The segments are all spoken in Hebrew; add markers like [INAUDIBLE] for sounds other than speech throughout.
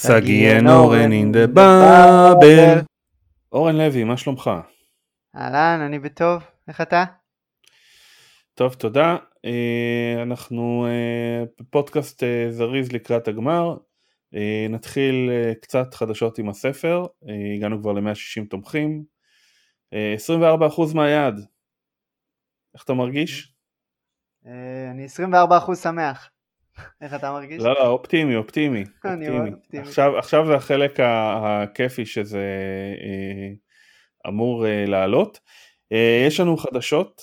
סגי and אורן in the bubble. אורן לוי, מה שלומך? אהלן, אני בטוב, איך אתה? טוב, תודה. אה, אנחנו אה, בפודקאסט אה, זריז לקראת הגמר. נתחיל קצת חדשות עם הספר, הגענו כבר ל-160 תומכים. 24% מהיעד. איך אתה מרגיש? אני 24% שמח. איך אתה מרגיש? לא, לא, אופטימי, אופטימי. אני מאוד אופטימי. עכשיו, עכשיו זה החלק הכיפי שזה אה, אמור אה, לעלות. אה, יש לנו חדשות,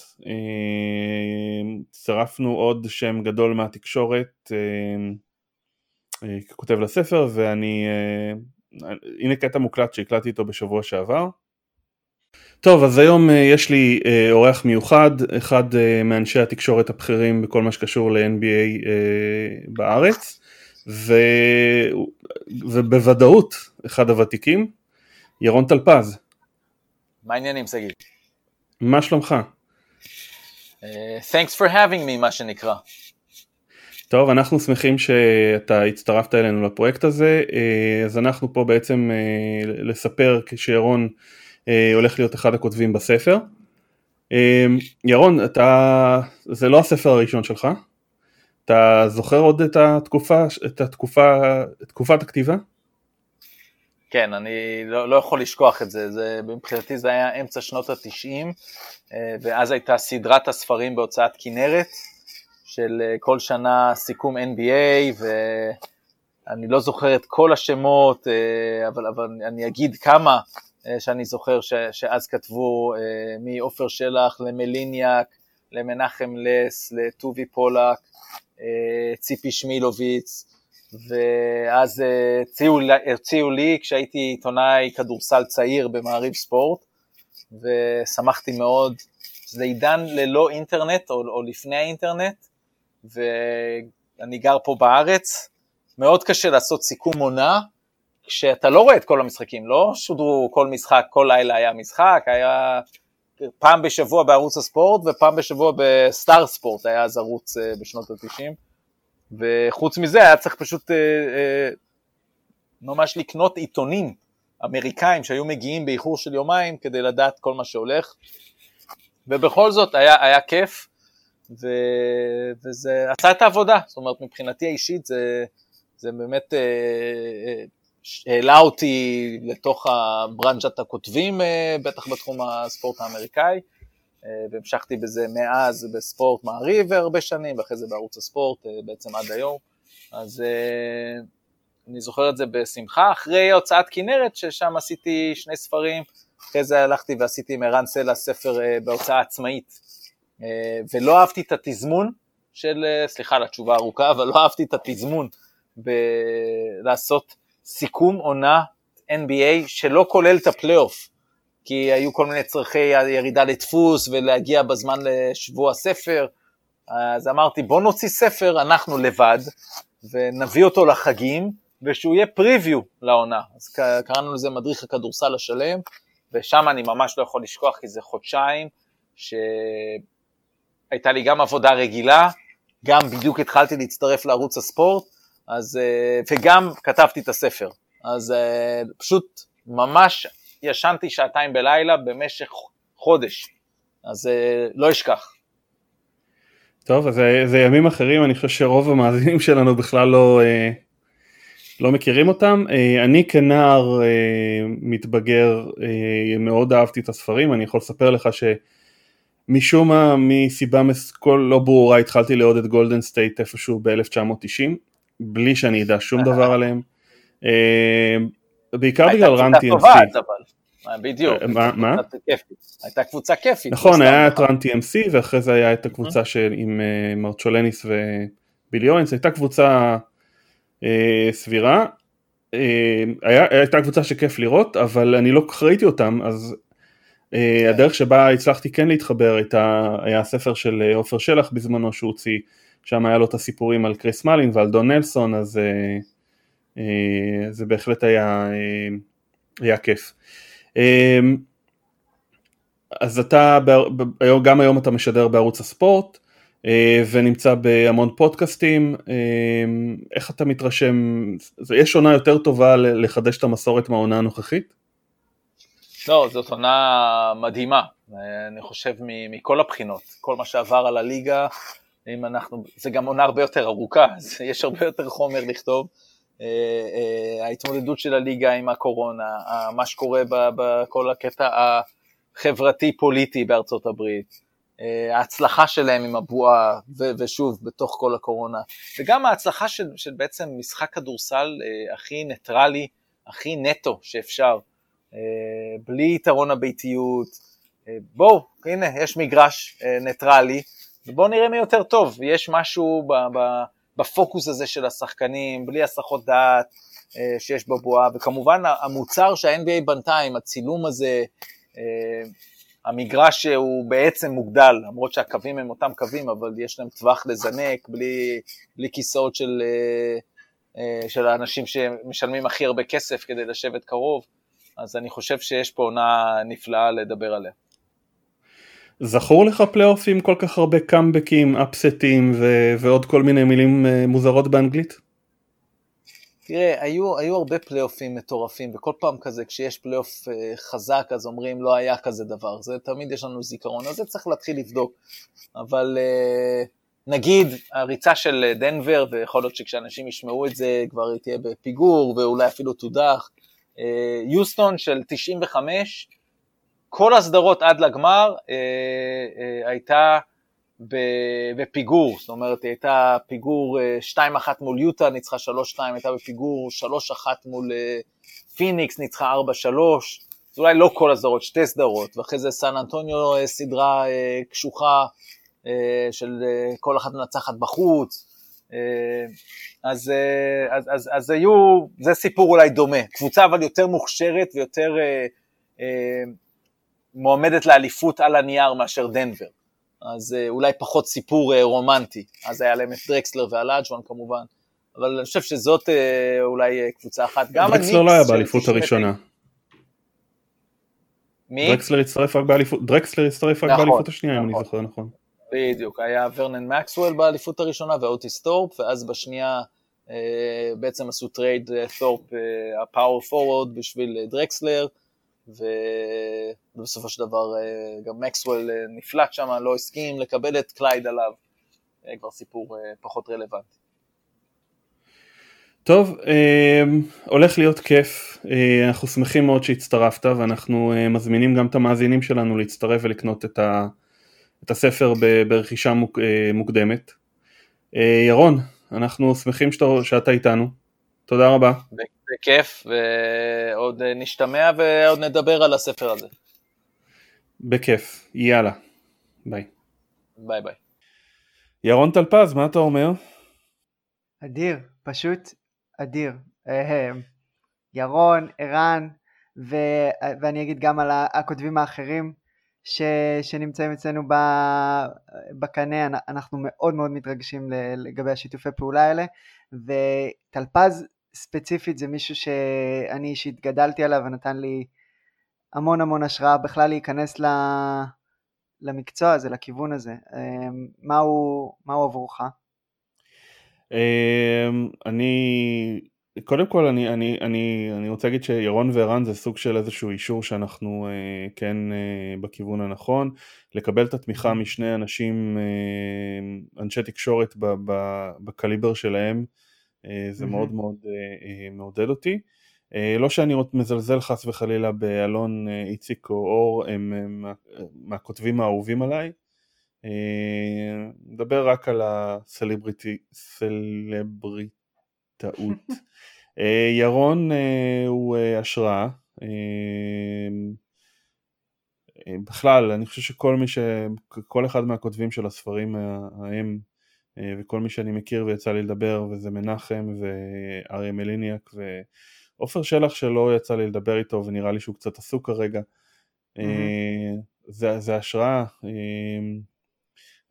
צירפנו עוד שם גדול מהתקשורת ככותב לספר, ואני, הנה קטע מוקלט שהקלטתי איתו בשבוע שעבר. טוב, אז היום אה, יש לי אה, אורח מיוחד, אחד אה, מאנשי התקשורת הבכירים בכל מה שקשור ל-NBA בארץ, ו... ובוודאות אחד הוותיקים, ירון טלפז. מה העניינים, שגיא? מה שלומך? Uh, thanks for having me, מה שנקרא. טוב, אנחנו שמחים שאתה הצטרפת אלינו לפרויקט הזה, אז אנחנו פה בעצם לספר כשירון הולך להיות אחד הכותבים בספר. אה, ירון, אתה, זה לא הספר הראשון שלך, אתה זוכר עוד את התקופה, את התקופה, תקופת הכתיבה? כן, אני לא, לא יכול לשכוח את זה, זה, מבחינתי זה היה אמצע שנות התשעים, אה, ואז הייתה סדרת הספרים בהוצאת כנרת, של כל שנה סיכום NBA, ואני לא זוכר את כל השמות, אבל, אבל אני אגיד כמה, אה, שאני זוכר ש, שאז כתבו אה, מעופר שלח למליניאק, למנחם לס, לטובי פולק, אה, ציפי שמילוביץ, ואז הציעו, הציעו לי כשהייתי עיתונאי כדורסל צעיר במעריב ספורט, ושמחתי מאוד. זה עידן ללא אינטרנט או, או לפני האינטרנט, ואני גר פה בארץ, מאוד קשה לעשות סיכום עונה, כשאתה לא רואה את כל המשחקים, לא שודרו כל משחק, כל לילה היה משחק, היה פעם בשבוע בערוץ הספורט ופעם בשבוע בסטאר ספורט, היה אז ערוץ אה, בשנות ה-90, וחוץ מזה היה צריך פשוט אה, אה, ממש לקנות עיתונים אמריקאים שהיו מגיעים באיחור של יומיים כדי לדעת כל מה שהולך, ובכל זאת היה, היה כיף, ו, וזה עשה את העבודה, זאת אומרת מבחינתי האישית זה, זה באמת העלה אותי לתוך הברנז'ת הכותבים, אה, בטח בתחום הספורט האמריקאי, אה, והמשכתי בזה מאז בספורט מעריב הרבה שנים, ואחרי זה בערוץ הספורט אה, בעצם עד היום. אז אני זוכר את זה בשמחה, אחרי הוצאת כנרת, ששם עשיתי שני ספרים, אחרי זה הלכתי ועשיתי עם ערן סלע ספר בהוצאה עצמאית, ולא אהבתי את התזמון של, סליחה על התשובה הארוכה, אבל לא אהבתי את התזמון בלעשות סיכום עונה NBA שלא כולל את הפלייאוף, כי היו כל מיני צרכי ירידה לדפוס ולהגיע בזמן לשבוע ספר, אז אמרתי בוא נוציא ספר אנחנו לבד ונביא אותו לחגים ושהוא יהיה פריוויו לעונה, אז קראנו לזה מדריך הכדורסל השלם ושם אני ממש לא יכול לשכוח כי זה חודשיים שהייתה לי גם עבודה רגילה, גם בדיוק התחלתי להצטרף לערוץ הספורט אז, אה, וגם כתבתי את הספר. אז אה, פשוט ממש ישנתי שעתיים בלילה במשך חודש, אז אה, לא אשכח. טוב, אז זה, זה ימים אחרים, אני חושב שרוב המאזינים שלנו בכלל לא, לא מכירים אותם. אני כנער מתבגר מאוד אהבתי את הספרים, אני יכול לספר לך שמשום מה, מסיבה כל לא ברורה, התחלתי לאהוד את גולדן סטייט איפשהו ב-1990. בלי שאני אדע שום דבר עליהם. אה, בעיקר בגלל Run TMC. אה, בדיוק, מה? הייתה קבוצה כיפית. נכון, היה את Run TMC ואחרי זה היה את הקבוצה עם אה, מרצ'וליוניס ובילי אוונס, הייתה קבוצה סבירה, הייתה קבוצה שכיף לראות, אבל אני לא כל כך ראיתי אותם, אז כן. הדרך שבה הצלחתי כן להתחבר הייתה, היה הספר של עופר שלח בזמנו שהוא הוציא שם היה לו את הסיפורים על קריס מלין ועל דון נלסון, אז אה, אה, זה בהחלט היה, אה, היה כיף. אה, אז אתה, גם היום אתה משדר בערוץ הספורט, ונמצא בהמון פודקאסטים. איך אתה מתרשם, יש עונה יותר טובה לחדש את המסורת מהעונה הנוכחית? לא, זאת עונה מדהימה, אני חושב מכל הבחינות, כל מה שעבר על הליגה, אם אנחנו, זה גם עונה הרבה יותר ארוכה, [LAUGHS] אז יש הרבה יותר חומר לכתוב. אה, אה, ההתמודדות של הליגה עם הקורונה, מה שקורה בכל הקטע החברתי-פוליטי בארצות הברית, אה, ההצלחה שלהם עם הבועה, ושוב, בתוך כל הקורונה, וגם ההצלחה של, של בעצם משחק כדורסל הכי ניטרלי, הכי נטו שאפשר, בלי יתרון הביתיות. בואו, הנה, יש מגרש ניטרלי, ובואו נראה מי יותר טוב, יש משהו ב... ב בפוקוס הזה של השחקנים, בלי הסחות דעת אה, שיש בבועה, וכמובן המוצר שה-NBA בנתה עם הצילום הזה, אה, המגרש הוא בעצם מוגדל, למרות שהקווים הם אותם קווים, אבל יש להם טווח לזנק, בלי, בלי כיסאות של, אה, של האנשים שמשלמים הכי הרבה כסף כדי לשבת קרוב, אז אני חושב שיש פה עונה נפלאה לדבר עליה. זכור לך פלייאוף עם כל כך הרבה קאמבקים, אפסטים ו- ועוד כל מיני מילים אה, מוזרות באנגלית? תראה, היו, היו הרבה פלייאופים מטורפים, וכל פעם כזה, כשיש פלייאוף אה, חזק, אז אומרים, לא היה כזה דבר. זה תמיד יש לנו זיכרון, אז זה צריך להתחיל לבדוק. אבל uh, נגיד, הריצה של דנבר, ויכול להיות שכשאנשים ישמעו את זה, כבר היא תהיה בפיגור, ואולי אפילו תודח. יוסטון של 95, כל הסדרות עד לגמר אה, אה, הייתה בפיגור, זאת אומרת היא הייתה פיגור 2-1 אה, מול יוטה, ניצחה 3-2, הייתה בפיגור 3-1 מול אה, פיניקס, ניצחה 4-3, זה אולי לא כל הסדרות, שתי סדרות, ואחרי זה סן אנטוניו אה, סדרה אה, קשוחה אה, של אה, כל אחת מנצחת בחוץ, אה, אז, אה, אז, אז, אז היו, זה סיפור אולי דומה, קבוצה אבל יותר מוכשרת ויותר אה, אה, מועמדת לאליפות על הנייר מאשר דנבר. אז אה, אולי פחות סיפור אה, רומנטי. אז היה להם את דרקסלר והלאג'ואן כמובן. אבל אני חושב שזאת אה, אולי קבוצה אחת. גם הניקס... דרקסלר לא היה באליפות הראשונה. מי? דרקסלר הצטרף רק באליפות, דרקסלר הצטרף רק נכון, באליפות השנייה, נכון. אם אני נכון. זוכר נכון. בדיוק, היה ורנון מקסוול באליפות הראשונה ואוטיס תורפ, ואז בשנייה בעצם עשו trade תורפ ה power forward בשביל דרקסלר. ובסופו של דבר אה, גם מקסוול אה, נפלט שם, לא הסכים לקבל את קלייד עליו, אה, כבר סיפור פחות רלוונטי. טוב, אה, הולך להיות כיף, אה, אנחנו שמחים מאוד שהצטרפת ואנחנו אה, מזמינים גם את המאזינים שלנו להצטרף ולקנות את, ה, את הספר ב, ברכישה מוק, אה, מוקדמת. אה, ירון, אנחנו שמחים שאתה, שאתה איתנו, תודה רבה. בכיף, ועוד נשתמע ועוד נדבר על הספר הזה. בכיף, יאללה, ביי. ביי ביי. ירון טלפז, מה אתה אומר? אדיר, פשוט אדיר. ירון, ערן, ו... ואני אגיד גם על הכותבים האחרים ש... שנמצאים אצלנו בקנה, אנחנו מאוד מאוד מתרגשים לגבי השיתופי פעולה האלה, וטלפז ספציפית זה מישהו שאני אישית גדלתי עליו ונתן לי המון המון השראה בכלל להיכנס ל... למקצוע הזה, לכיוון הזה. אמ, מהו, מהו עבורך? אמ, אני, קודם כל אני, אני, אני, אני רוצה להגיד שירון וערן זה סוג של איזשהו אישור שאנחנו אה, כן אה, בכיוון הנכון, לקבל את התמיכה משני אנשים, אה, אנשי תקשורת בקליבר שלהם, אה, זה מאוד מאוד אה, אה, מעודד אותי. לא שאני מזלזל חס וחלילה באלון איציק או אור, הם מהכותבים האהובים עליי. נדבר רק על הסלבריטי, סלבריטאות. [LAUGHS] ירון הוא השראה. בכלל, אני חושב שכל מי ש... כל אחד מהכותבים של הספרים ההם וכל מי שאני מכיר ויצא לי לדבר, וזה מנחם ואריה מליניאק ועופר שלח שלא יצא לי לדבר איתו ונראה לי שהוא קצת עסוק כרגע. Mm-hmm. זה, זה השראה. אה,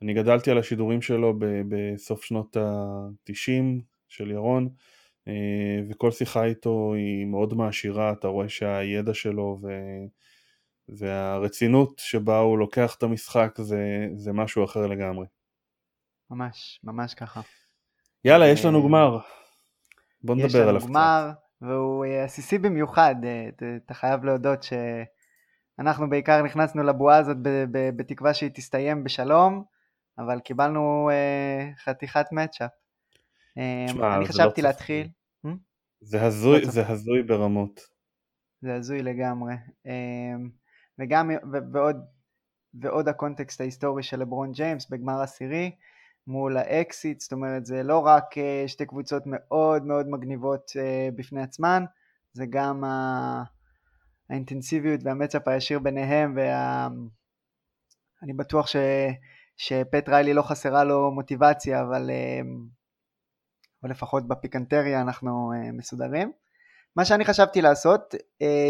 אני גדלתי על השידורים שלו בסוף שנות ה-90 של ירון, וכל שיחה איתו היא מאוד מעשירה, אתה רואה שהידע שלו ו... והרצינות שבה הוא לוקח את המשחק זה, זה משהו אחר לגמרי. ממש, ממש ככה. יאללה, יש לנו גמר. בוא נדבר עליו קצת. יש לנו גמר, והוא עסיסי במיוחד, אתה חייב להודות שאנחנו בעיקר נכנסנו לבועה הזאת בתקווה שהיא תסתיים בשלום, אבל קיבלנו חתיכת מצ'אפ. אני לא חשבתי להתחיל. זה הזוי, לא זה הזוי ברמות. זה הזוי לגמרי. וגם, ועוד, ועוד הקונטקסט ההיסטורי של לברון ג'יימס בגמר עשירי מול האקסית, זאת אומרת זה לא רק שתי קבוצות מאוד מאוד מגניבות בפני עצמן, זה גם האינטנסיביות וה matchup הישיר ביניהם, ואני וה... בטוח ש... שפט ריילי לא חסרה לו מוטיבציה, אבל, אבל לפחות בפיקנטריה אנחנו מסודרים. מה שאני חשבתי לעשות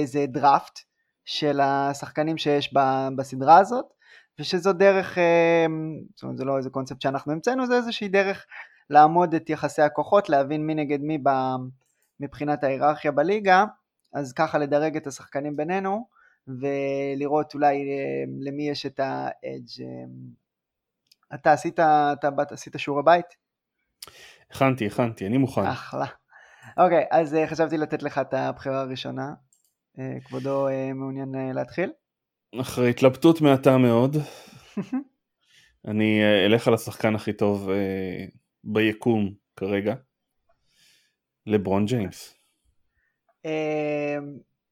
זה דראפט של השחקנים שיש בסדרה הזאת, ושזו דרך, זאת אומרת זה לא איזה קונספט שאנחנו המצאנו, זה איזושהי דרך לעמוד את יחסי הכוחות, להבין מי נגד מי מבחינת ההיררכיה בליגה, אז ככה לדרג את השחקנים בינינו, ולראות אולי למי יש את האדג'. אתה עשית, אתה באת, עשית שיעורי בית? הכנתי, הכנתי, אני מוכן. אחלה. אוקיי, אז חשבתי לתת לך את הבחירה הראשונה. כבודו מעוניין להתחיל? אחרי התלבטות מעטה מאוד, [LAUGHS] אני אלך על השחקן הכי טוב ביקום כרגע, לברון ג'יימס.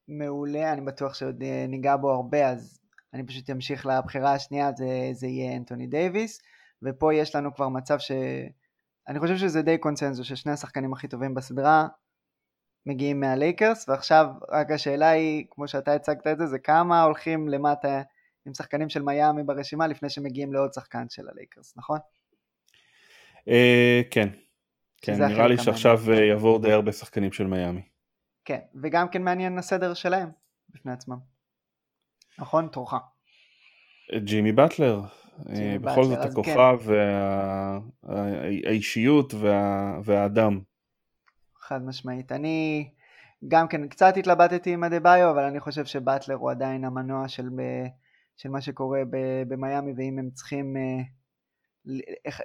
מעולה, אני בטוח שעוד ניגע בו הרבה, אז אני פשוט אמשיך לבחירה השנייה, זה, זה יהיה אנטוני דייוויס, ופה יש לנו כבר מצב ש... אני חושב שזה די קונצנזוס, ששני השחקנים הכי טובים בסדרה מגיעים מהלייקרס, ועכשיו רק השאלה היא, כמו שאתה הצגת את זה, זה כמה הולכים למטה עם שחקנים של מיאמי ברשימה לפני שמגיעים לעוד שחקן של הלייקרס, נכון? כן, כן, נראה לי שעכשיו יבואו די הרבה שחקנים של מיאמי. כן, וגם כן מעניין הסדר שלהם בפני עצמם. נכון? תורך. ג'ימי באטלר, בכל זאת הכוכב כן. והאישיות והאדם. חד משמעית. אני גם כן קצת התלבטתי עם אדה ביו, אבל אני חושב שבטלר הוא עדיין המנוע של, של מה שקורה במיאמי, ואם הם צריכים,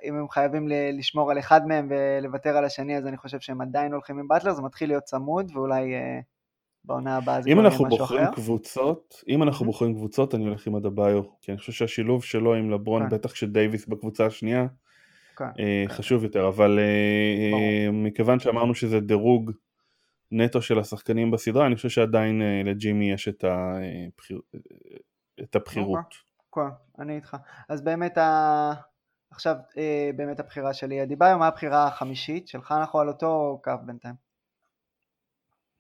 אם הם חייבים לשמור על אחד מהם ולוותר על השני, אז אני חושב שהם עדיין הולכים עם באטלר, זה מתחיל להיות צמוד, ואולי בעונה הבאה זה כבר יהיה משהו אחר. אם אנחנו בוחרים קבוצות, אם אנחנו בוחרים קבוצות, אני הולך עם אדה ביו, כי אני חושב שהשילוב שלו עם לברון, כן. בטח שדייוויס בקבוצה השנייה, כן, כן. חשוב יותר, אבל ברור. מכיוון שאמרנו שזה דירוג נטו של השחקנים בסדרה, אני חושב שעדיין לג'ימי יש את, הבחיר... את הבחירות. כן, אני איתך. אז באמת, ה... עכשיו באמת הבחירה שלי אדיבאיו, מה הבחירה החמישית שלך? אנחנו על אותו קו בינתיים.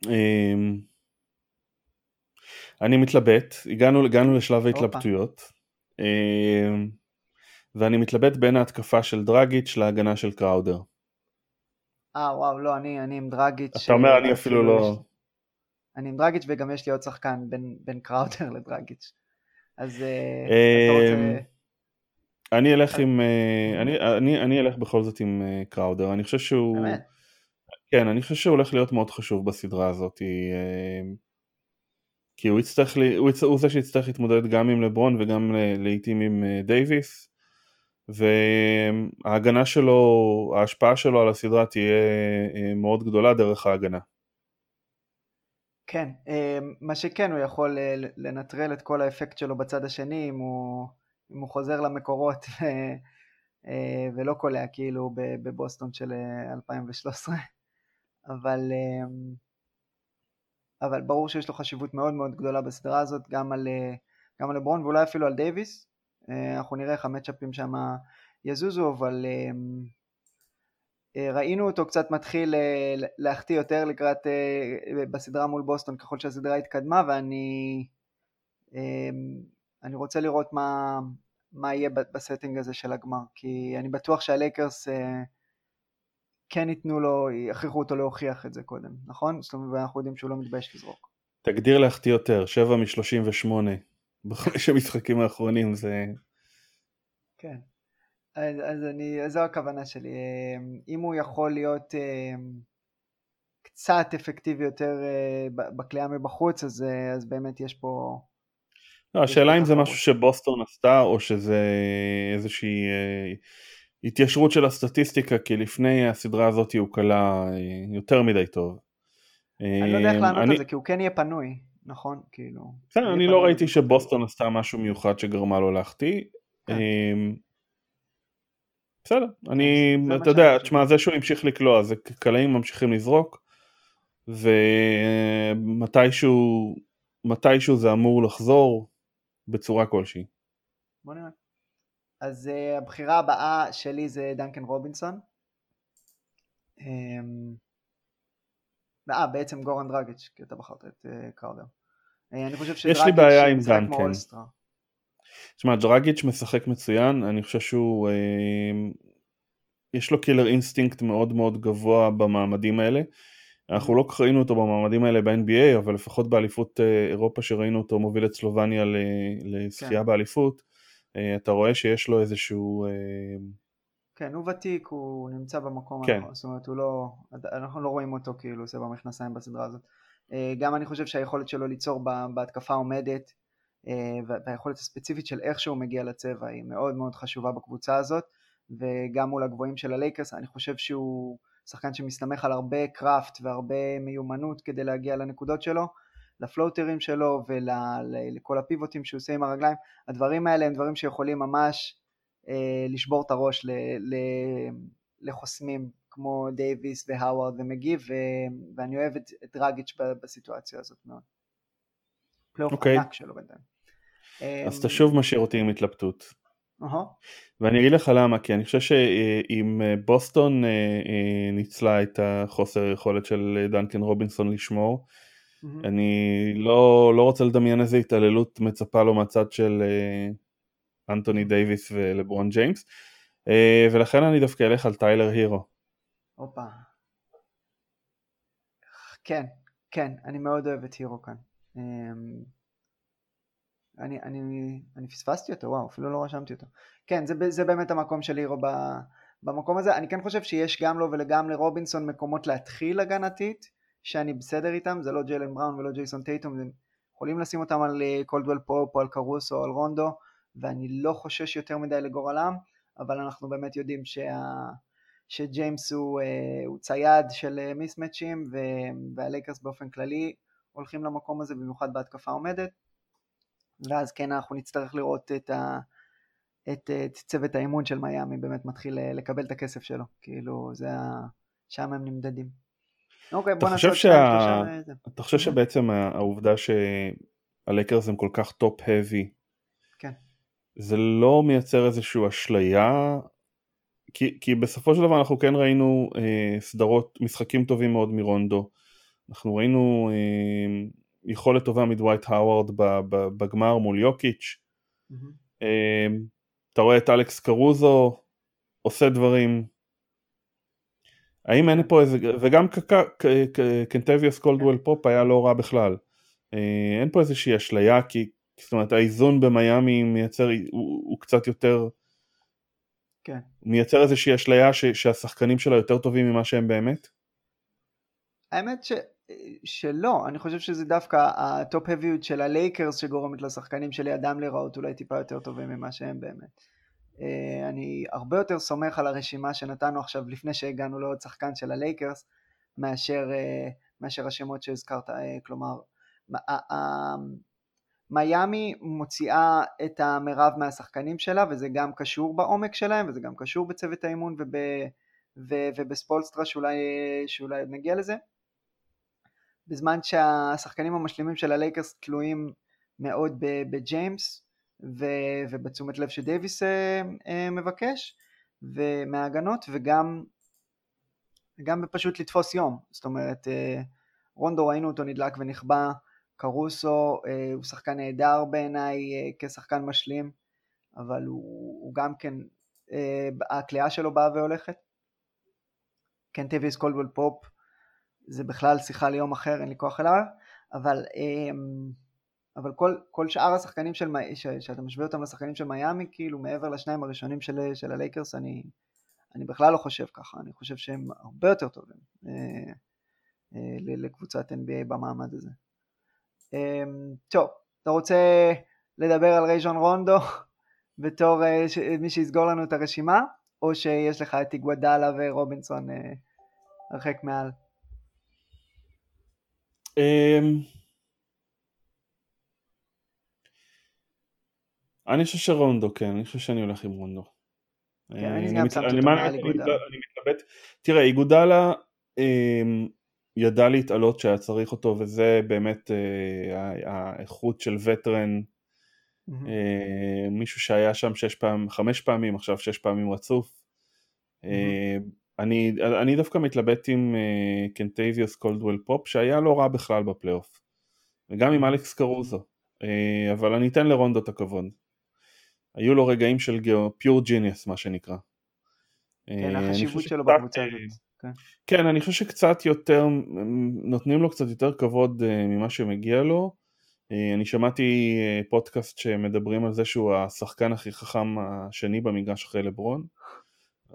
אמ, אני מתלבט, הגענו, הגענו לשלב ההתלבטויות. אמ, ואני מתלבט בין ההתקפה של דרגיץ' להגנה של קראודר. אה וואו לא אני, אני עם דרגיץ'. אתה אומר אני אפילו לא... יש... אני עם דרגיץ' וגם יש לי עוד שחקן בין, בין קראודר לדרגיץ'. אז אה, אתה רוצה... אני אלך עם, אה, אני, אני, אני אלך בכל זאת עם אה, קראודר, אני חושב שהוא, באמת? כן, אני חושב שהוא הולך להיות מאוד חשוב בסדרה הזאת, כי הוא יצטרך, הוא, הוא זה שיצטרך להתמודד גם עם לברון וגם לעיתים עם דייוויס, וההגנה שלו, ההשפעה שלו על הסדרה תהיה אה, מאוד גדולה דרך ההגנה. כן, אה, מה שכן הוא יכול אה, לנטרל את כל האפקט שלו בצד השני אם הוא, אם הוא חוזר למקורות [LAUGHS] ולא קולע כאילו בבוסטון של 2013, אבל, אבל ברור שיש לו חשיבות מאוד מאוד גדולה בסדרה הזאת גם על, גם על לברון ואולי אפילו על דייוויס, אנחנו נראה איך המצ'אפים שם יזוזו, אבל אמ, אה, ראינו אותו קצת מתחיל אה, להחטיא יותר לקראת, בסדרה מול בוסטון ככל שהסדרה התקדמה, ואני אמ, אני רוצה לראות מה, מה יהיה ב setting הזה של הגמר, כי אני בטוח שהלייקרס כן ייתנו לו, יכריחו אותו להוכיח את זה קודם, נכון? זאת אומרת, ואנחנו יודעים שהוא לא מתבייש לזרוק. תגדיר להחטיא יותר, 7 מ-38. בחמש המשחקים האחרונים זה... כן, אז, אז אני, זו הכוונה שלי, אמ, אם הוא יכול להיות אמ, קצת אפקטיבי יותר אה, בקליעה מבחוץ, אז, אה, אז באמת יש פה... לא, השאלה אם זה משהו שבוסטון עשתה, או שזה איזושהי אה, התיישרות של הסטטיסטיקה, כי לפני הסדרה הזאת הוא כלה יותר מדי טוב. אני לא יודע איך לענות על זה, כי הוא כן יהיה פנוי, נכון? כאילו... בסדר, אני לא ראיתי שבוסטון עשתה משהו מיוחד שגרמה לו להחטיא. כן. בסדר, אני, אתה יודע, תשמע, זה שהוא המשיך לקלוע, זה קלעים ממשיכים לזרוק, ומתישהו מתישהו זה אמור לחזור בצורה כלשהי. בוא נראה. אז אה, הבחירה הבאה שלי זה דנקן רובינסון. אמ, אה, בעצם גורן דרגיץ', כי אתה בחרת את אה, קראודר. אה, אני חושב שדרגיץ' יש לי בעיה עם דנקן. תשמע, דרגיץ' משחק מצוין, אני חושב שהוא, אה, יש לו killer instinct מאוד מאוד גבוה במעמדים האלה. אנחנו לא ראינו אותו במעמדים האלה ב-NBA, אבל לפחות באליפות אה, אירופה שראינו אותו מוביל את סלובניה לזכייה כן. באליפות, אה, אתה רואה שיש לו איזשהו... אה, כן, הוא ותיק, הוא נמצא במקום כן. הנכון, זאת אומרת, הוא לא, אנחנו לא רואים אותו כאילו עושה במכנסיים בסדרה הזאת. גם אני חושב שהיכולת שלו ליצור בהתקפה עומדת, והיכולת הספציפית של איך שהוא מגיע לצבע היא מאוד מאוד חשובה בקבוצה הזאת, וגם מול הגבוהים של הלייקרס, אני חושב שהוא... שחקן שמסתמך על הרבה קראפט והרבה מיומנות כדי להגיע לנקודות שלו, לפלוטרים שלו ולכל הפיבוטים שהוא עושה עם הרגליים, הדברים האלה הם דברים שיכולים ממש אה, לשבור את הראש ל, לחוסמים כמו דייוויס והאווארד ומגי, ו, ואני אוהב את, את דרגיץ' בסיטואציה הזאת מאוד. פלייאוף אוקיי. אוקיי. ענק שלו בינתיים. אז אתה שוב משאיר אותי עם התלבטות. אה-הא. ואני אגיד לך למה, כי אני חושב שאם אה, בוסטון אה, אה, ניצלה את החוסר היכולת של דנקן רובינסון לשמור, אמ-המ. אני לא, לא רוצה לדמיין איזה התעללות מצפה לו מהצד של אנטוני דייוויס ולברון ג'יימס, ולכן אני דווקא אלך על טיילר הירו. הופה. כן, כן, אני מאוד אוהב את הירו כאן. אמ, אני, אני, אני פספסתי אותו, וואו, אפילו לא רשמתי אותו. כן, זה, זה באמת המקום של הירו במקום הזה. אני כן חושב שיש גם לו וגם לרובינסון מקומות להתחיל הגנתית, שאני בסדר איתם, זה לא ג'לן בראון ולא ג'ייסון טייטום, הם יכולים לשים אותם על אה, קולדוול פופ או על קרוסו או על רונדו, ואני לא חושש יותר מדי לגורלם, אבל אנחנו באמת יודעים שה... שג'יימס הוא, אה, הוא צייד של מיסמצ'ים, אה, והלייקרס באופן כללי הולכים למקום הזה, במיוחד בהתקפה עומדת. ואז כן אנחנו נצטרך לראות את, ה, את, את צוות האימון של מיאמי באמת מתחיל אה, לקבל את הכסף שלו, כאילו זה ה... שם הם נמדדים. אוקיי, בוא נעשה עוד שה... אתה חושב שבעצם העובדה שהלייקרס הם כל כך top-heavy, כן. זה לא מייצר איזושהי אשליה? כי, כי בסופו של דבר אנחנו כן ראינו אה, סדרות, משחקים טובים מאוד מרונדו. אנחנו ראינו אה, יכולת טובה מדווייט האווארד בגמר מול יוקיץ'. אמ-המ. אתה רואה את אלכס קרוסו עושה דברים. האם אין פה איזה, וגם קנטביוס קולדוול פופ היה לא רע בכלל. אה, אין פה איזושהי אשליה כי זאת אומרת האיזון במיאמי מייצר, הוא, הוא קצת יותר, כן. מייצר איזושהי אשליה ש, שהשחקנים שלה יותר טובים ממה שהם באמת? האמת ש... שלא, אני חושב שזה דווקא ה top-heavy יות של הלייקרס שגורמת לשחקנים שלידם להיראות אולי טיפה יותר טובים ממה שהם באמת. אה, אני הרבה יותר סומך על הרשימה שנתנו עכשיו לפני שהגענו לעוד שחקן של הלייקרס מאשר, אה, מאשר השמות שהזכרת, אה, כלומר מיאמי מוציאה את המרב מהשחקנים שלה וזה גם קשור בעומק שלהם וזה גם קשור בצוות האימון וב, ובספולסטרה שאולי, שאולי נגיע לזה. בזמן שהשחקנים המשלימים של הלייקרס תלויים מאוד בג'יימס ובתשומת לב שדייוויס אה, אה, מבקש ומההגנות וגם גם פשוט לתפוס יום. זאת אומרת אה, רונדו ראינו אותו נדלק ונכבה קרוסו הוא שחקן נהדר בעיניי כשחקן משלים אבל הוא, הוא גם כן הקליעה שלו באה והולכת קנטביוס קולדוול פופ זה בכלל שיחה ליום אחר, אין לי כוח אליו, אבל, אמ, אבל כל, כל שאר השחקנים של, ש, שאתה משווה אותם לשחקנים של מיאמי, כאילו מעבר לשניים הראשונים של, של הלייקרס, אני, אני בכלל לא חושב ככה, אני חושב שהם הרבה יותר טובים אה, אה, לקבוצת NBA במעמד הזה. אה, טוב, אתה רוצה לדבר על רייז'ון רונדו [LAUGHS] בתור אה, מי שיסגור לנו את הרשימה, או שיש לך את איגוודאלה ורובינסון אה, הרחק מעל? אמ, אני חושב שרונדו, כן, אני חושב שאני הולך עם רונדו. מתלבט- אני מתלבט. תראה, איגודלה אמ, ידע להתעלות שהיה צריך אותו, וזה באמת אה, האיכות של וטרן. אה, מישהו שהיה שם שש פעמים, חמש פעמים, עכשיו שש פעמים רצוף. אה, אני, אני דווקא מתלבט עם אה, קנטביוס קולדוול פופ, שהיה לא רע בכלל בפלייאוף. וגם עם אלכס קרוזו. אה, אבל אני אתן לרונדו את הכבוד. היו לו רגעים של pure genius מה שנקרא. כן, החשיבות שלו בקבוצה הזאת. כן. כן, אני חושב שקצת יותר, נותנים לו קצת יותר כבוד אה, ממה שמגיע לו. אה, אני שמעתי אה, פודקאסט שמדברים על זה שהוא השחקן הכי חכם השני במגרש אחרי לברון.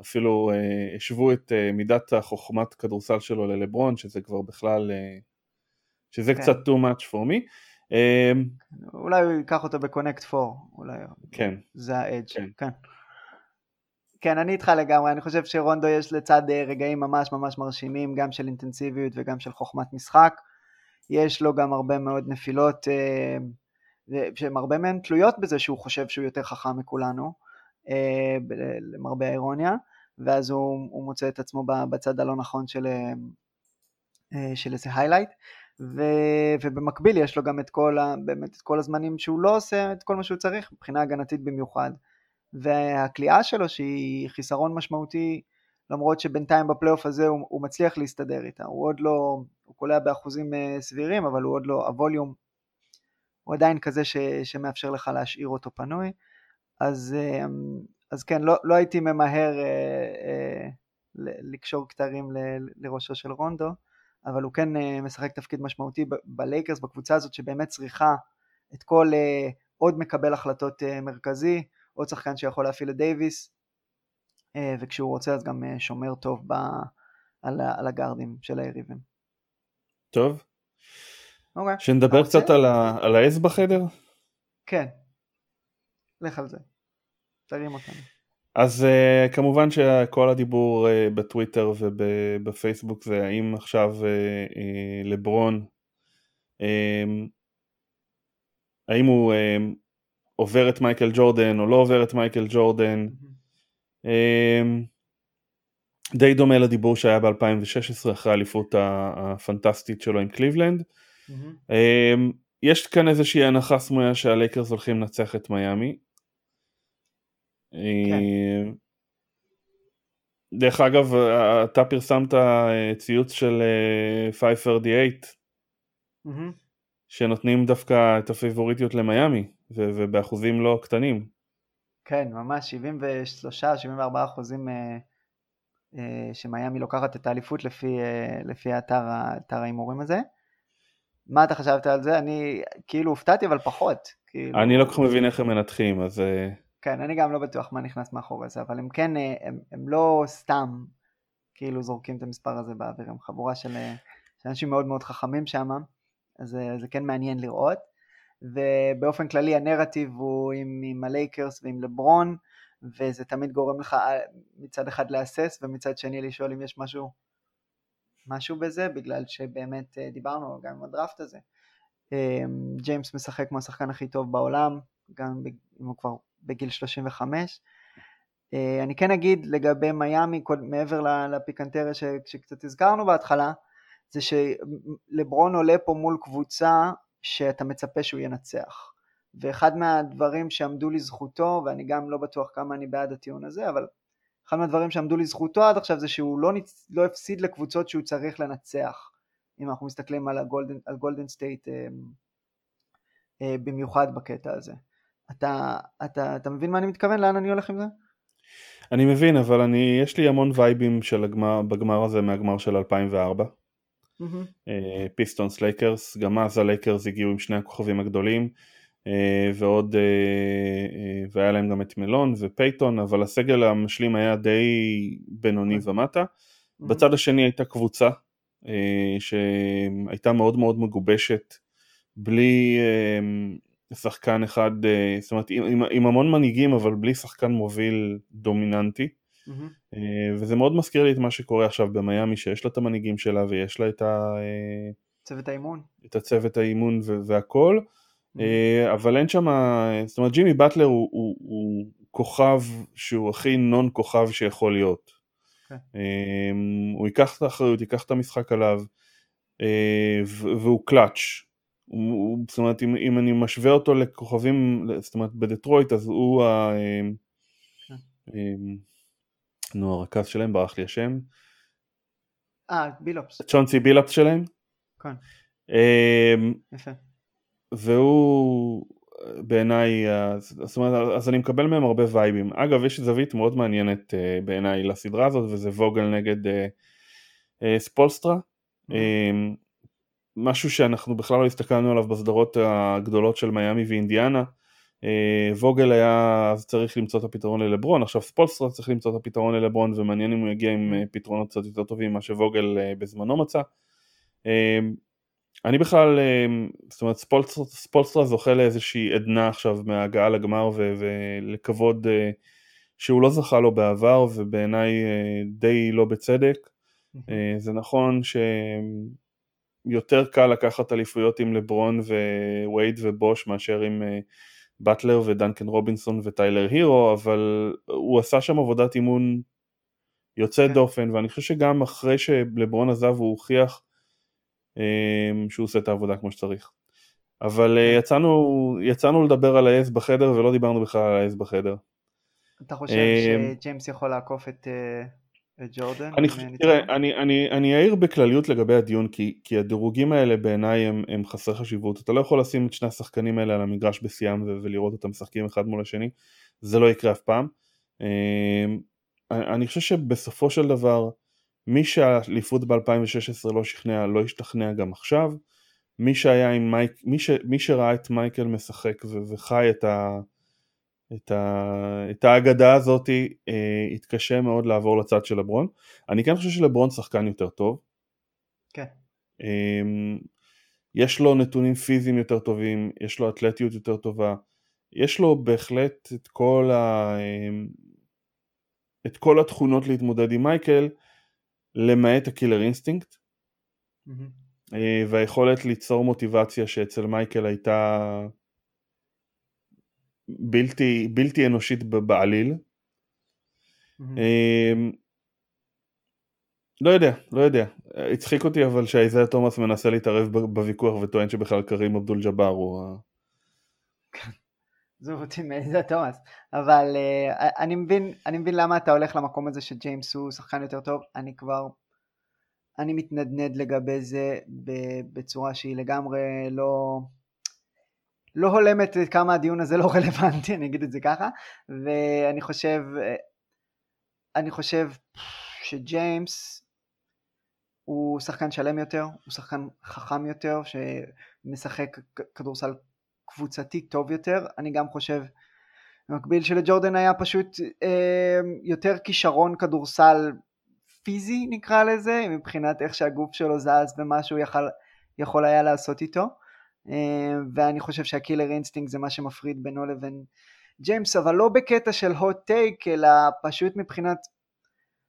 אפילו השוו את מידת החוכמת כדורסל שלו ללברון, שזה כבר בכלל, שזה כן. קצת too much for me. אה, אולי הוא ייקח אותו בקונקט 4, אולי כן, זה האדג'. כן. כן. כן, אני איתך לגמרי, אני חושב שרונדו יש לצד אה, רגעים ממש ממש מרשימים, גם של אינטנסיביות וגם של חוכמת משחק. יש לו גם הרבה מאוד נפילות, אה, שהן הרבה מהן תלויות בזה שהוא חושב שהוא יותר חכם מכולנו, אה, למרבה האירוניה, ואז הוא, הוא מוצא את עצמו בצד הלא נכון של, של איזה היילייט. ו, ובמקביל יש לו גם את כל, ה, באמת את כל הזמנים שהוא לא עושה את כל מה שהוא צריך מבחינה הגנתית במיוחד. והכליאה שלו שהיא חיסרון משמעותי למרות שבינתיים בפלייאוף הזה הוא, הוא מצליח להסתדר איתה, הוא עוד לא, הוא קולע באחוזים אה, סבירים אבל הוא עוד לא, הווליום הוא עדיין כזה ש, שמאפשר לך להשאיר אותו פנוי, אז, אה, אז כן, לא, לא הייתי ממהר אה, אה, לקשור כתרים ל- לראשו של רונדו, אבל הוא כן אה, משחק תפקיד משמעותי בלייקרס, בקבוצה הזאת שבאמת צריכה את כל עוד מקבל החלטות מרכזי, עוד שחקן שיכול להפעיל את דייוויס, אה, וכשהוא רוצה אז גם אה, שומר טוב ב, על, ה- על הגארדים של היריבים. טוב. אוקיי, שנדבר אתה רוצה? קצת על, ה, על העז בחדר? כן, לך על זה, תרים אותנו. אז uh, כמובן שכל הדיבור uh, בטוויטר ובפייסבוק זה האם עכשיו uh, uh, לברון, um, האם הוא um, עובר את מייקל ג'ורדן או לא עובר את מייקל ג'ורדן. Um, די דומה לדיבור שהיה ב-2016 אחרי האליפות הפנטסטית שלו עם קליבלנד. Um, יש כאן איזושהי הנחה סמויה שהלייקרס הולכים לנצח את מיאמי. אה, דרך אגב, אה, אתה פרסמת אה, ציוץ של אה, 538 מהמם. שנותנים דווקא את הפייבוריטיות למיאמי ו- ובאחוזים לא קטנים. כן, ממש 73-74 אחוזים אה, אה, שמיאמי לוקחת את האליפות לפי, אה, לפי האתר, האתר ההימורים הזה. מה אתה חשבת על זה? אני כאילו הופתעתי אבל פחות. כאילו, אני לא כל כך מבין איך הם מנתחים, אז כן, אני גם לא בטוח מה נכנס מאחורי זה, אבל הם כן, הם, הם לא סתם כאילו זורקים את המספר הזה באוויר, הם חבורה של, של אנשים מאוד מאוד חכמים שם, אז אה, זה כן מעניין לראות. ובאופן כללי הנרטיב הוא עם, עם הלייקרס ועם לברון, וזה תמיד גורם לך אה, מצד אחד להסס ומצד שני לשאול אם יש משהו, משהו בזה, בגלל שבאמת אה, דיברנו גם עם הדראפט הזה. אה, ג'יימס משחק כמו השחקן הכי טוב בעולם, גם אם הוא כבר בגיל 35. אה, אני כן אגיד לגבי מיאמי, מעבר לפיקנטריה שקצת הזכרנו בהתחלה, זה שלברון עולה פה מול קבוצה שאתה מצפה שהוא ינצח. ואחד מהדברים שעמדו לזכותו, ואני גם לא בטוח כמה אני בעד הטיעון הזה, אבל אחד מהדברים שעמדו לזכותו עד עכשיו זה שהוא לא, ניצ... לא הפסיד לקבוצות שהוא צריך לנצח. אם אנחנו מסתכלים על הגולדן, על גולדן סטייט אה, אה, במיוחד בקטע הזה. אתה, אתה, אתה מבין מה אני מתכוון? לאן אני הולך עם זה? אני מבין, אבל אני, יש לי המון vibeים של הגמר, בגמר הזה מהגמר של 2004. אה, פיסטונס לייקרס, גם אז הלייקרס הגיעו עם שני הכוכבים הגדולים אה, ועוד, אה, אה, והיה להם גם את מלון ופייטון, אבל הסגל המשלים היה די בינוני כן. ומטה. בצד השני הייתה קבוצה אה, שהייתה מאוד מאוד מגובשת, בלי אה, שחקן אחד, אה, זאת אומרת עם, עם המון מנהיגים אבל בלי שחקן מוביל דומיננטי. Mm-hmm. וזה מאוד מזכיר לי את מה שקורה עכשיו במיאמי, שיש לה את המנהיגים שלה ויש לה את, ה, צוות האימון. את הצוות האימון והכל, mm-hmm. אבל אין שם, זאת אומרת ג'ימי באטלר הוא, הוא, הוא כוכב שהוא הכי נון כוכב שיכול להיות. Okay. כן. הוא ייקח את האחריות, ייקח את המשחק עליו, והוא קלאץ'. זאת אומרת, אם, אם אני משווה אותו לכוכבים, זאת אומרת, בדטרויט, אז הוא ה... כן. נו, הרכז שלהם, ברח לי השם. אה, בילופס. צ'ונסי בילופס שלהם. כן. אמ, יפה. והוא בעיניי, זאת אומרת, אז אני מקבל מהם הרבה וייבים. אגב, יש זווית מאוד מעניינת אה, בעיניי לסדרה הזאת, וזה ווגל נגד אה, אה, ספולסטרה. אמ, משהו שאנחנו בכלל לא הסתכלנו עליו בסדרות הגדולות של מיאמי ואינדיאנה. ווגל היה אז צריך למצוא את הפתרון ללברון, עכשיו ספולסטרה צריך למצוא את הפתרון ללברון ומעניין אם הוא יגיע עם פתרונות קצת יותר טובים ממה שווגל בזמנו מצא. אני בכלל, זאת אומרת ספולסטרה, ספולסטרה זוכה לאיזושהי עדנה עכשיו מההגעה לגמר ו- ולכבוד שהוא לא זכה לו בעבר ובעיניי די לא בצדק. זה נכון שיותר קל לקחת אליפויות עם לברון ווייד ובוש מאשר עם באטלר ודנקן רובינסון וטיילר הירו, אבל הוא עשה שם עבודת אימון יוצא כן. דופן, ואני חושב שגם אחרי שלברון עזב הוא הוכיח אמ, שהוא עושה את העבודה כמו שצריך. אבל אה, כן. יצאנו, יצאנו לדבר על האס בחדר ולא דיברנו בכלל על האס בחדר. אתה חושב אמ, שג'יימס יכול לעקוף את, אה, את ג'ורדן? אני, תראה, אני, אני, אני אעיר בכלליות לגבי הדיון, כי, כי הדירוגים האלה בעיניי הם, הם חסרי חשיבות. אתה לא יכול לשים את שני השחקנים האלה על המגרש בשיאם ולראות אותם משחקים אחד מול השני, זה לא יקרה אף פעם. אמ, אני חושב שבסופו של דבר, מי שהאליפות ב-2016 לא שכנע, לא ישתכנע גם עכשיו. מי שהיה עם מייק, מי, ש, מי שראה את מייקל משחק וחי את, ה, את, ה, את האגדה הזאת, אה, התקשה מאוד לעבור לצד של לברון. אני כן חושב שלברון שחקן יותר טוב. כן. אה, יש לו נתונים פיזיים יותר טובים, יש לו אתלטיות יותר טובה, יש לו בהחלט את כל, ה, אה, את כל התכונות להתמודד עם מייקל, למעט ה killer instinct mm-hmm. והיכולת ליצור מוטיבציה שאצל מייקל הייתה בלתי, בלתי אנושית בעליל. Mm-hmm. לא יודע, לא יודע. הצחיק אותי אבל שאייזיה תומאס מנסה להתערב בוויכוח וטוען שבכלל קרים אבדול ג'אבר הוא... עזוב אותי מאיזה תומאס, אבל uh, אני, מבין, אני מבין למה אתה הולך למקום הזה שג'יימס הוא שחקן יותר טוב, אני כבר, אני מתנדנד לגבי זה בצורה שהיא לגמרי לא, לא הולמת כמה הדיון הזה לא רלוונטי, אני אגיד את זה ככה, ואני חושב, אני חושב שג'יימס הוא שחקן שלם יותר, הוא שחקן חכם יותר, שמשחק כדורסל קבוצתי טוב יותר, אני גם חושב במקביל שלג'ורדן היה פשוט אה, יותר כישרון כדורסל פיזי נקרא לזה, מבחינת איך שהגוף שלו זז ומה שהוא יכול, יכול היה לעשות איתו, אה, ואני חושב שה killer instinct זה מה שמפריד בינו לבין ג'יימס, אבל לא בקטע של hot take, אלא פשוט מבחינת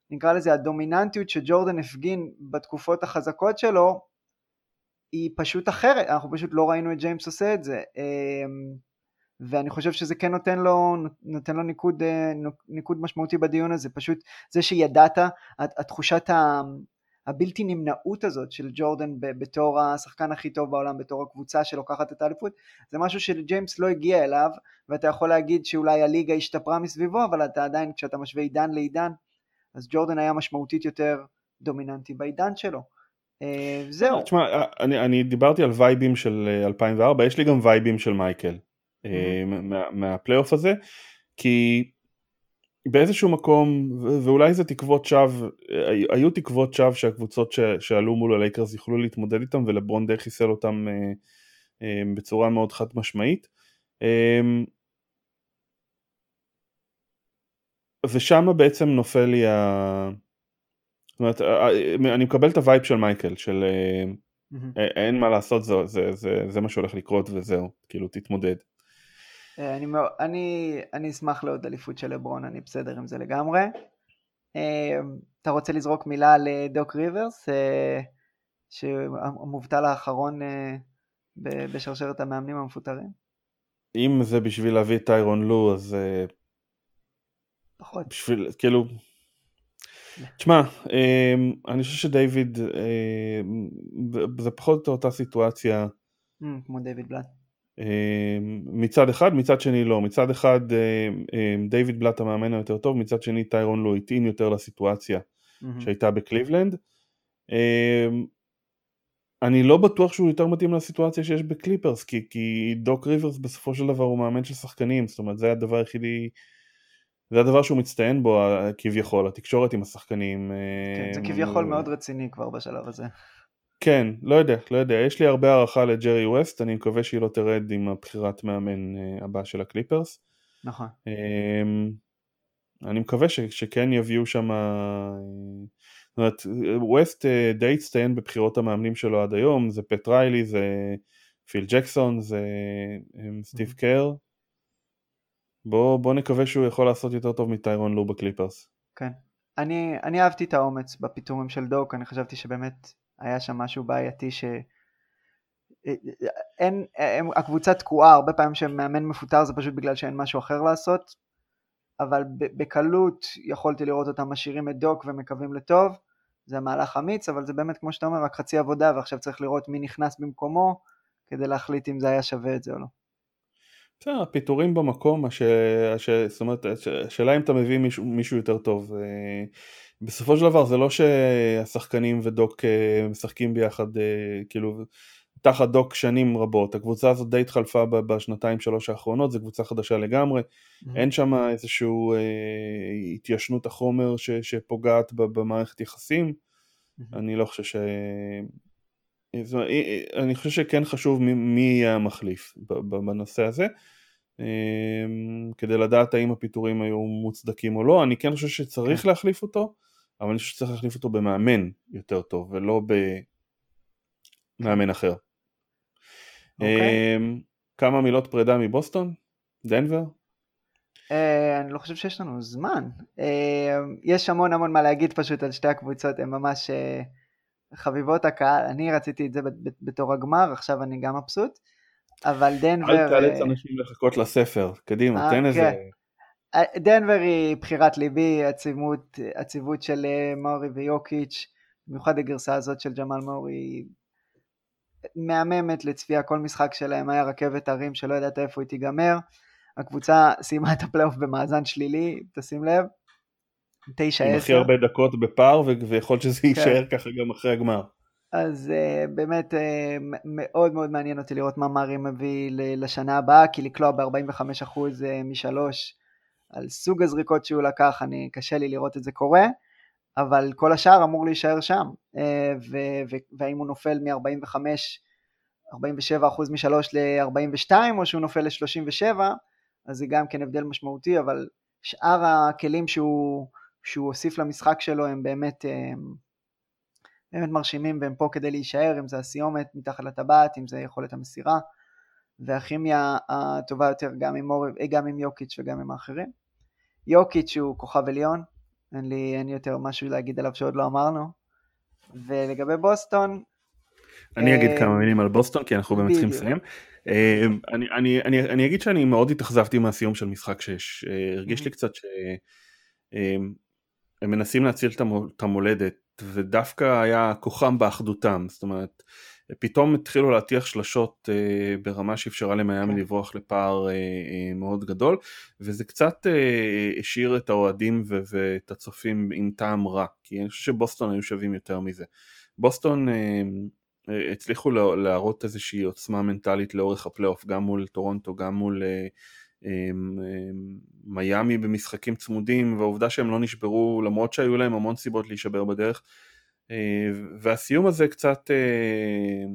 נקרא לזה הדומיננטיות שג'ורדן הפגין בתקופות החזקות שלו, היא פשוט אחרת, אנחנו פשוט לא ראינו את ג'יימס עושה את זה. אמ, ואני חושב שזה כן נותן לו, נותן לו ניקוד, אה, ניקוד משמעותי בדיון הזה, פשוט זה שידעת, התחושת הבלתי נמנעות הזאת של ג'ורדן בתור השחקן הכי טוב בעולם, בתור הקבוצה שלוקחת את האליפות, זה משהו שג'יימס לא הגיע אליו, ואתה יכול להגיד שאולי הליגה השתפרה מסביבו, אבל אתה עדיין, כשאתה משווה עידן לעידן, אז ג'ורדן היה משמעותית יותר דומיננטי בעידן שלו. אה, זהו. תשמע, אני, אני דיברתי על וייבים של 2004, אה, יש לי גם וייבים של מייקל mm-hmm. מה, מהפלייאוף הזה, כי באיזשהו מקום, ואולי זה תקוות שווא, היו תקוות שווא שהקבוצות ש, שעלו מול הלייקרס יוכלו להתמודד איתם ולברון די חיסל אותם בצורה מאוד חד משמעית. ושם בעצם נופל לי ה... זאת אומרת, אה, אה, אני מקבל את ה vibe של מייקל, של mm-hmm. אין מה לעשות, זה, זה, זה, זה מה שהולך לקרות וזהו, כאילו תתמודד. אני, אני, אני אשמח לעוד אליפות של לברון, אני בסדר עם זה לגמרי. אתה רוצה לזרוק מילה לדוק ריברס, שהמובטל האחרון בשרשרת המאמנים המפוטרים? אם זה בשביל להביא את טיירון לו, אז... פחות. בשביל, כאילו... תשמע, אני חושב שדייוויד, זה פחות או אותה סיטואציה. כמו דייוויד בלאט. מצד אחד, מצד שני לא. מצד אחד דייוויד בלאט המאמן היותר טוב, מצד שני טיירון לו התאים יותר לסיטואציה שהייתה בקליבלנד. אני לא בטוח שהוא יותר מתאים לסיטואציה שיש בקליפרס, כי, כי דוק ריברס בסופו של דבר הוא מאמן של שחקנים, זאת אומרת זה הדבר היחידי, זה הדבר שהוא מצטיין בו כביכול, התקשורת עם השחקנים. כן, זה כביכול מאוד רציני כבר בשלב הזה. כן, לא יודע, לא יודע, יש לי הרבה הערכה לג'רי ווסט, אני מקווה שהיא לא תרד עם הבחירת מאמן הבא של הקליפרס. נכון. אני מקווה ש, שכן יביאו שם, זאת אומרת, ווסט די הצטיין בבחירות המאמנים שלו עד היום, זה פט ריילי, זה פיל ג'קסון, זה סטיב קר. בוא, בוא נקווה שהוא יכול לעשות יותר טוב מטיירון לו בקליפרס. כן. אני, אני אהבתי את האומץ בפיטורים של דוק, אני חשבתי שבאמת היה שם משהו בעייתי ש... אין, הם, הקבוצה תקועה, הרבה פעמים שמאמן מפוטר זה פשוט בגלל שאין משהו אחר לעשות, אבל בקלות יכולתי לראות אותם משאירים את דוק ומקווים לטוב, זה מהלך אמיץ, אבל זה באמת כמו שאתה אומר, רק חצי עבודה ועכשיו צריך לראות מי נכנס במקומו כדי להחליט אם זה היה שווה את זה או לא. בסדר, הפיטורים במקום, הש... הש... זאת אומרת, השאלה אם אתה מביא מישהו, מישהו יותר טוב. אה, בסופו של דבר זה לא שהשחקנים ודוק אה, משחקים ביחד, אה, כאילו, תחת דוק שנים רבות. הקבוצה הזאת די התחלפה בשנתיים שלוש האחרונות, זו קבוצה חדשה לגמרי. Mm-hmm. אין שם איזושהי אה, התיישנות החומר ש, שפוגעת במערכת יחסים. Mm-hmm. אני לא חושב ש... אני חושב שכן חשוב מי יהיה המחליף בנושא הזה. כדי לדעת האם הפיטורים היו מוצדקים או לא, אני כן חושב שצריך כן. להחליף אותו, אבל אני חושב שצריך להחליף אותו במאמן יותר טוב ולא במאמן אחר. Okay. אוקיי. אמ, כמה מילות פרידה מבוסטון? דנבר? Uh, אני לא חושב שיש לנו זמן. Uh, יש המון המון מה להגיד פשוט על שתי הקבוצות, הן ממש uh, חביבות הקהל. אני רציתי את זה בתור הגמר, עכשיו אני גם מבסוט. אבל דנבר... אל תאלץ אנשים לחכות לספר, קדימה, תן איזה... כן. דנבר היא בחירת ליבי, עצימות, עציבות של אה, מאורי ויוקיץ', במיוחד הגרסה הזאת של ג'מאל מאורי, מהממת לצפייה, כל משחק שלהם היה רכבת הרים שלא ידעת איפה היא תיגמר. הקבוצה סיימה את הפלייאוף במאזן שלילי, תשים לב, 9-10. עם הכי הרבה דקות בפער, ויכול שזה כן. יישאר ככה גם אחרי הגמר. אז uh, באמת uh, מאוד מאוד מעניין אותי לראות מה מארי מביא לשנה הבאה, כי לקלוע ב-45% uh, משלוש על סוג הזריקות שהוא לקח, אני, קשה לי לראות את זה קורה, אבל כל השאר אמור להישאר שם, אה, והאם הוא נופל מ-45, 47% משלוש ל-42, או שהוא נופל ל-37, אז זה גם כן הבדל משמעותי, אבל שאר הכלים שהוא, שהוא הוסיף למשחק שלו הם באמת, הם אה, באמת מרשימים והם פה כדי להישאר, אם זה הסיומת מתחת לטבעת, אם זה יכולת המסירה, והכימיה הטובה יותר גם עם, אור, גם עם יוקיץ' וגם עם האחרים. יוקיץ' הוא כוכב עליון, אין לי, אין יותר משהו להגיד עליו שעוד לא אמרנו. ולגבי בוסטון... אני אגיד אה, כמה מילים על בוסטון כי אנחנו באמת צריכים לסיים. אה, אני, אני, אני, אני אגיד שאני מאוד התאכזבתי מהסיום של משחק 6. אה, הרגיש לי קצת שהם מנסים להציל את המולדת ודווקא היה כוחם באחדותם. זאת אומרת פתאום התחילו להטיח שלשות אה, ברמה שאפשרה למיאמי כן. לברוח לפער אה, אה, מאוד גדול וזה קצת אה, השאיר את האוהדים ו- ואת הצופים עם טעם רע כי אני חושב שבוסטון היו שווים יותר מזה. בוסטון אה, אה, הצליחו להראות איזושהי עוצמה מנטלית לאורך הפלייאוף גם מול טורונטו גם מול אה, מיאמי במשחקים צמודים והעובדה שהם לא נשברו למרות שהיו להם המון סיבות להישבר בדרך אה, והסיום הזה קצת אה,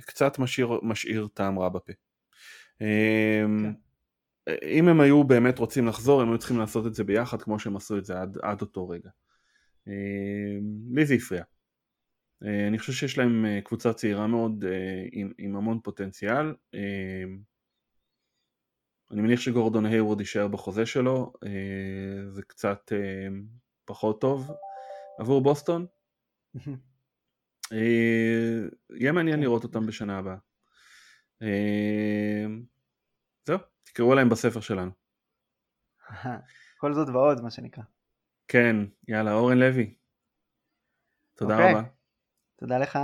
קצת משאיר, משאיר טעם רע בפה. אה, כן. אם הם היו באמת רוצים לחזור הם היו צריכים לעשות את זה ביחד כמו שהם עשו את זה עד, עד אותו רגע. לי זה הפריע. אני חושב שיש להם קבוצה צעירה מאוד עם, עם המון פוטנציאל. אני מניח שגורדון היוורד יישאר בחוזה שלו, זה קצת פחות טוב עבור בוסטון. יהיה מעניין לראות אותם בשנה הבאה. זהו, תקראו עליהם בספר שלנו. כל זאת ועוד, מה שנקרא. כן, יאללה, אורן לוי. תודה. אוקיי. רבה. תודה לך.